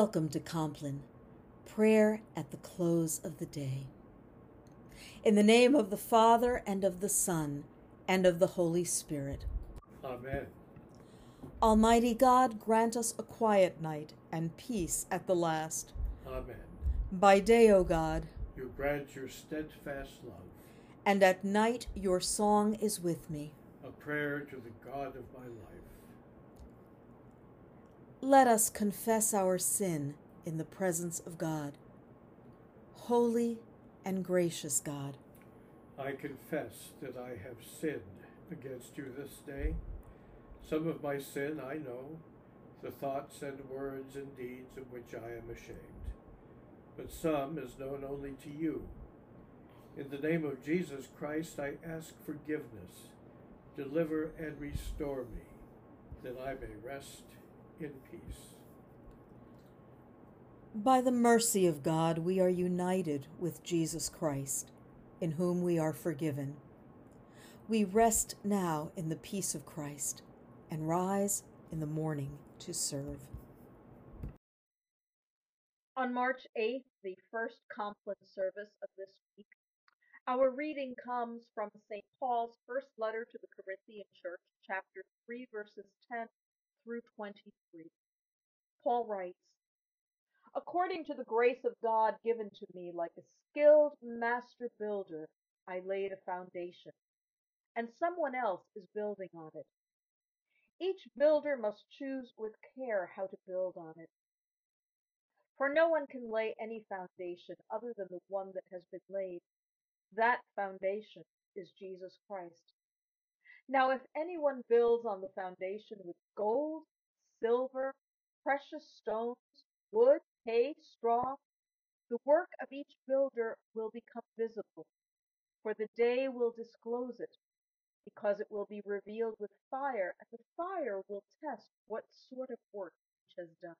Welcome to Compline, prayer at the close of the day. In the name of the Father, and of the Son, and of the Holy Spirit. Amen. Almighty God, grant us a quiet night and peace at the last. Amen. By day, O God, You grant your steadfast love, and at night your song is with me. a prayer to the God of my life. Let us confess our sin in the presence of God. Holy and gracious God, I confess that I have sinned against you this day. Some of my sin I know, the thoughts and words and deeds of which I am ashamed, but some is known only to you. In the name of Jesus Christ, I ask forgiveness. Deliver and restore me, that I may rest in peace. by the mercy of God, we are united with Jesus Christ, in whom we are forgiven. We rest now in the peace of Christ and rise in the morning to serve. On March 8th, the first Compline service of this week, our reading comes from St. Paul's first letter to the Corinthian church, chapter 3, verses 10 through 23. Paul writes, According to the grace of God given to me, like a skilled master builder, I laid a foundation, and someone else is building on it. Each builder must choose with care how to build on it. For no one can lay any foundation other than the one that has been laid. That foundation is Jesus Christ. Now, if anyone builds on the foundation with gold, silver, precious stones, wood, hay, straw, the work of each builder will become visible, for the day will disclose it, because it will be revealed with fire, and the fire will test what sort of work each has done.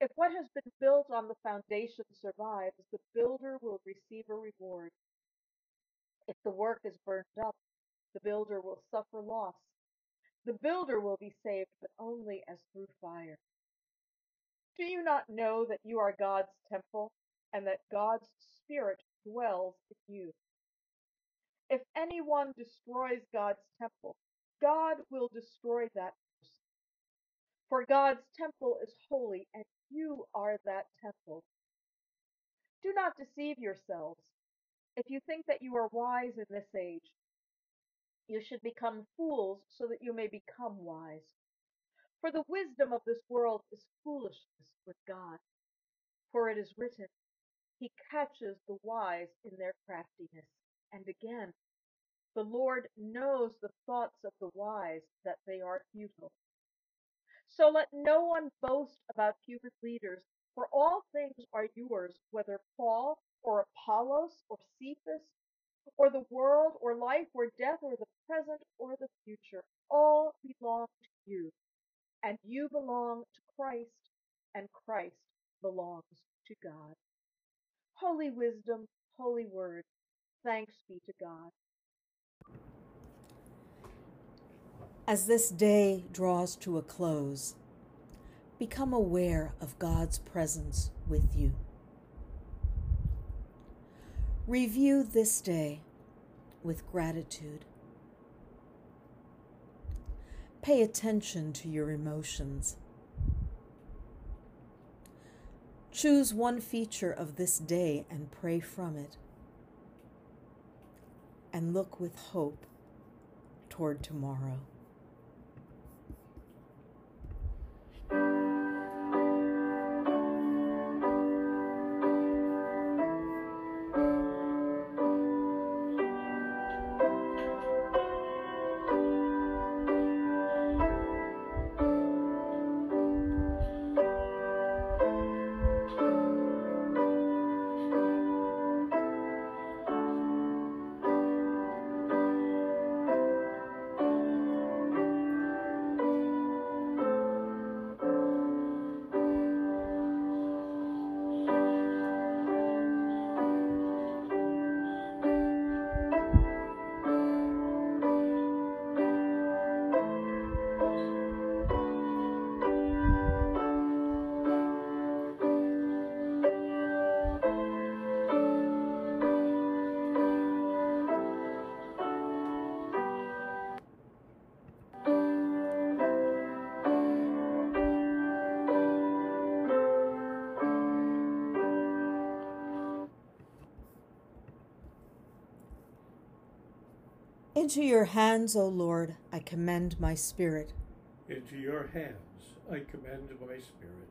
If what has been built on the foundation survives, the builder will receive a reward. If the work is burned up, the builder will suffer loss. The builder will be saved, but only as through fire. Do you not know that you are God's temple, and that God's Spirit dwells in you? If anyone destroys God's temple, God will destroy that person. For God's temple is holy, and you are that temple. Do not deceive yourselves. If you think that you are wise in this age, you should become fools so that you may become wise. For the wisdom of this world is foolishness with God. For it is written, He catches the wise in their craftiness. And again, the Lord knows the thoughts of the wise, that they are futile. So let no one boast about human leaders, for all things are yours, whether Paul or Apollos or Cephas or the world or life or death or the present or the future. All belong to you, and you belong to Christ, and Christ belongs to God. Holy wisdom, holy word, thanks be to God. As this day draws to a close, become aware of God's presence with you. Review this day with gratitude. Pay attention to your emotions. Choose one feature of this day and pray from it. And look with hope toward tomorrow. Into your hands, O Lord, I commend my spirit. Into your hands I commend my spirit.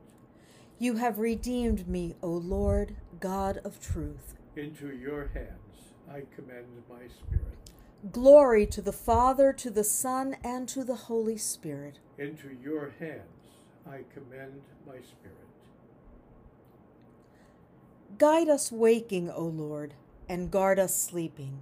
You have redeemed me, O Lord, God of truth. Into your hands I commend my spirit. Glory to the Father, to the Son, and to the Holy Spirit. Into your hands I commend my spirit. Guide us waking, O Lord, and guard us sleeping,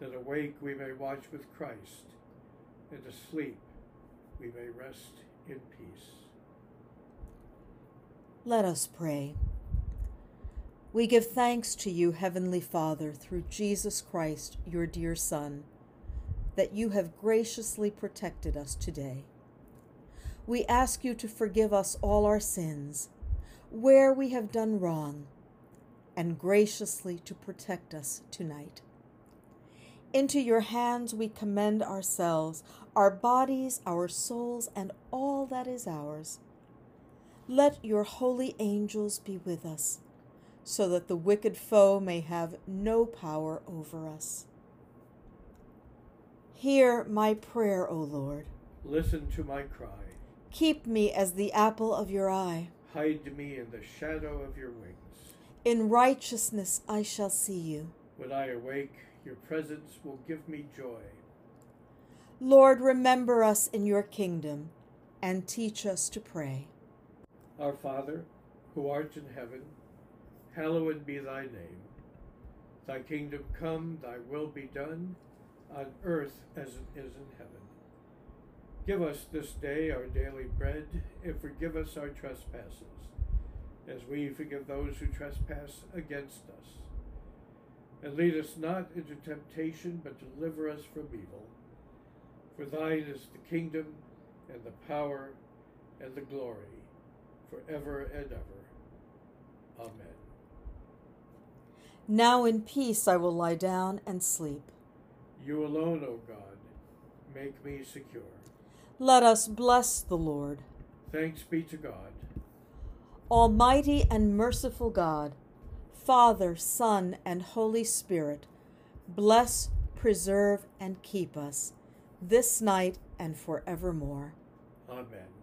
that awake we may watch with Christ, and asleep we may rest in peace. Let us pray. We give thanks to you, Heavenly Father, through Jesus Christ, your dear Son, that you have graciously protected us today. We ask you to forgive us all our sins, where we have done wrong, and graciously to protect us tonight. Into your hands we commend ourselves, our bodies, our souls, and all that is ours. Let your holy angels be with us, so that the wicked foe may have no power over us. Hear my prayer, O Lord. Listen to my cry. Keep me as the apple of your eye. Hide me in the shadow of your wings. In righteousness I shall see you. When I awake, your presence will give me joy. Lord, remember us in your kingdom and teach us to pray. Our Father, who art in heaven, hallowed be thy name. Thy kingdom come, thy will be done, on earth as it is in heaven. Give us this day our daily bread, and forgive us our trespasses, as we forgive those who trespass against us. And lead us not into temptation, but deliver us from evil. For thine is the kingdom, and the power, and the glory, forever and ever. Amen. Now in peace I will lie down and sleep. You alone, O God, make me secure. Let us bless the Lord. Thanks be to God. Almighty and merciful God, Father, Son, and Holy Spirit, bless, preserve, and keep us this night and forevermore. Amen.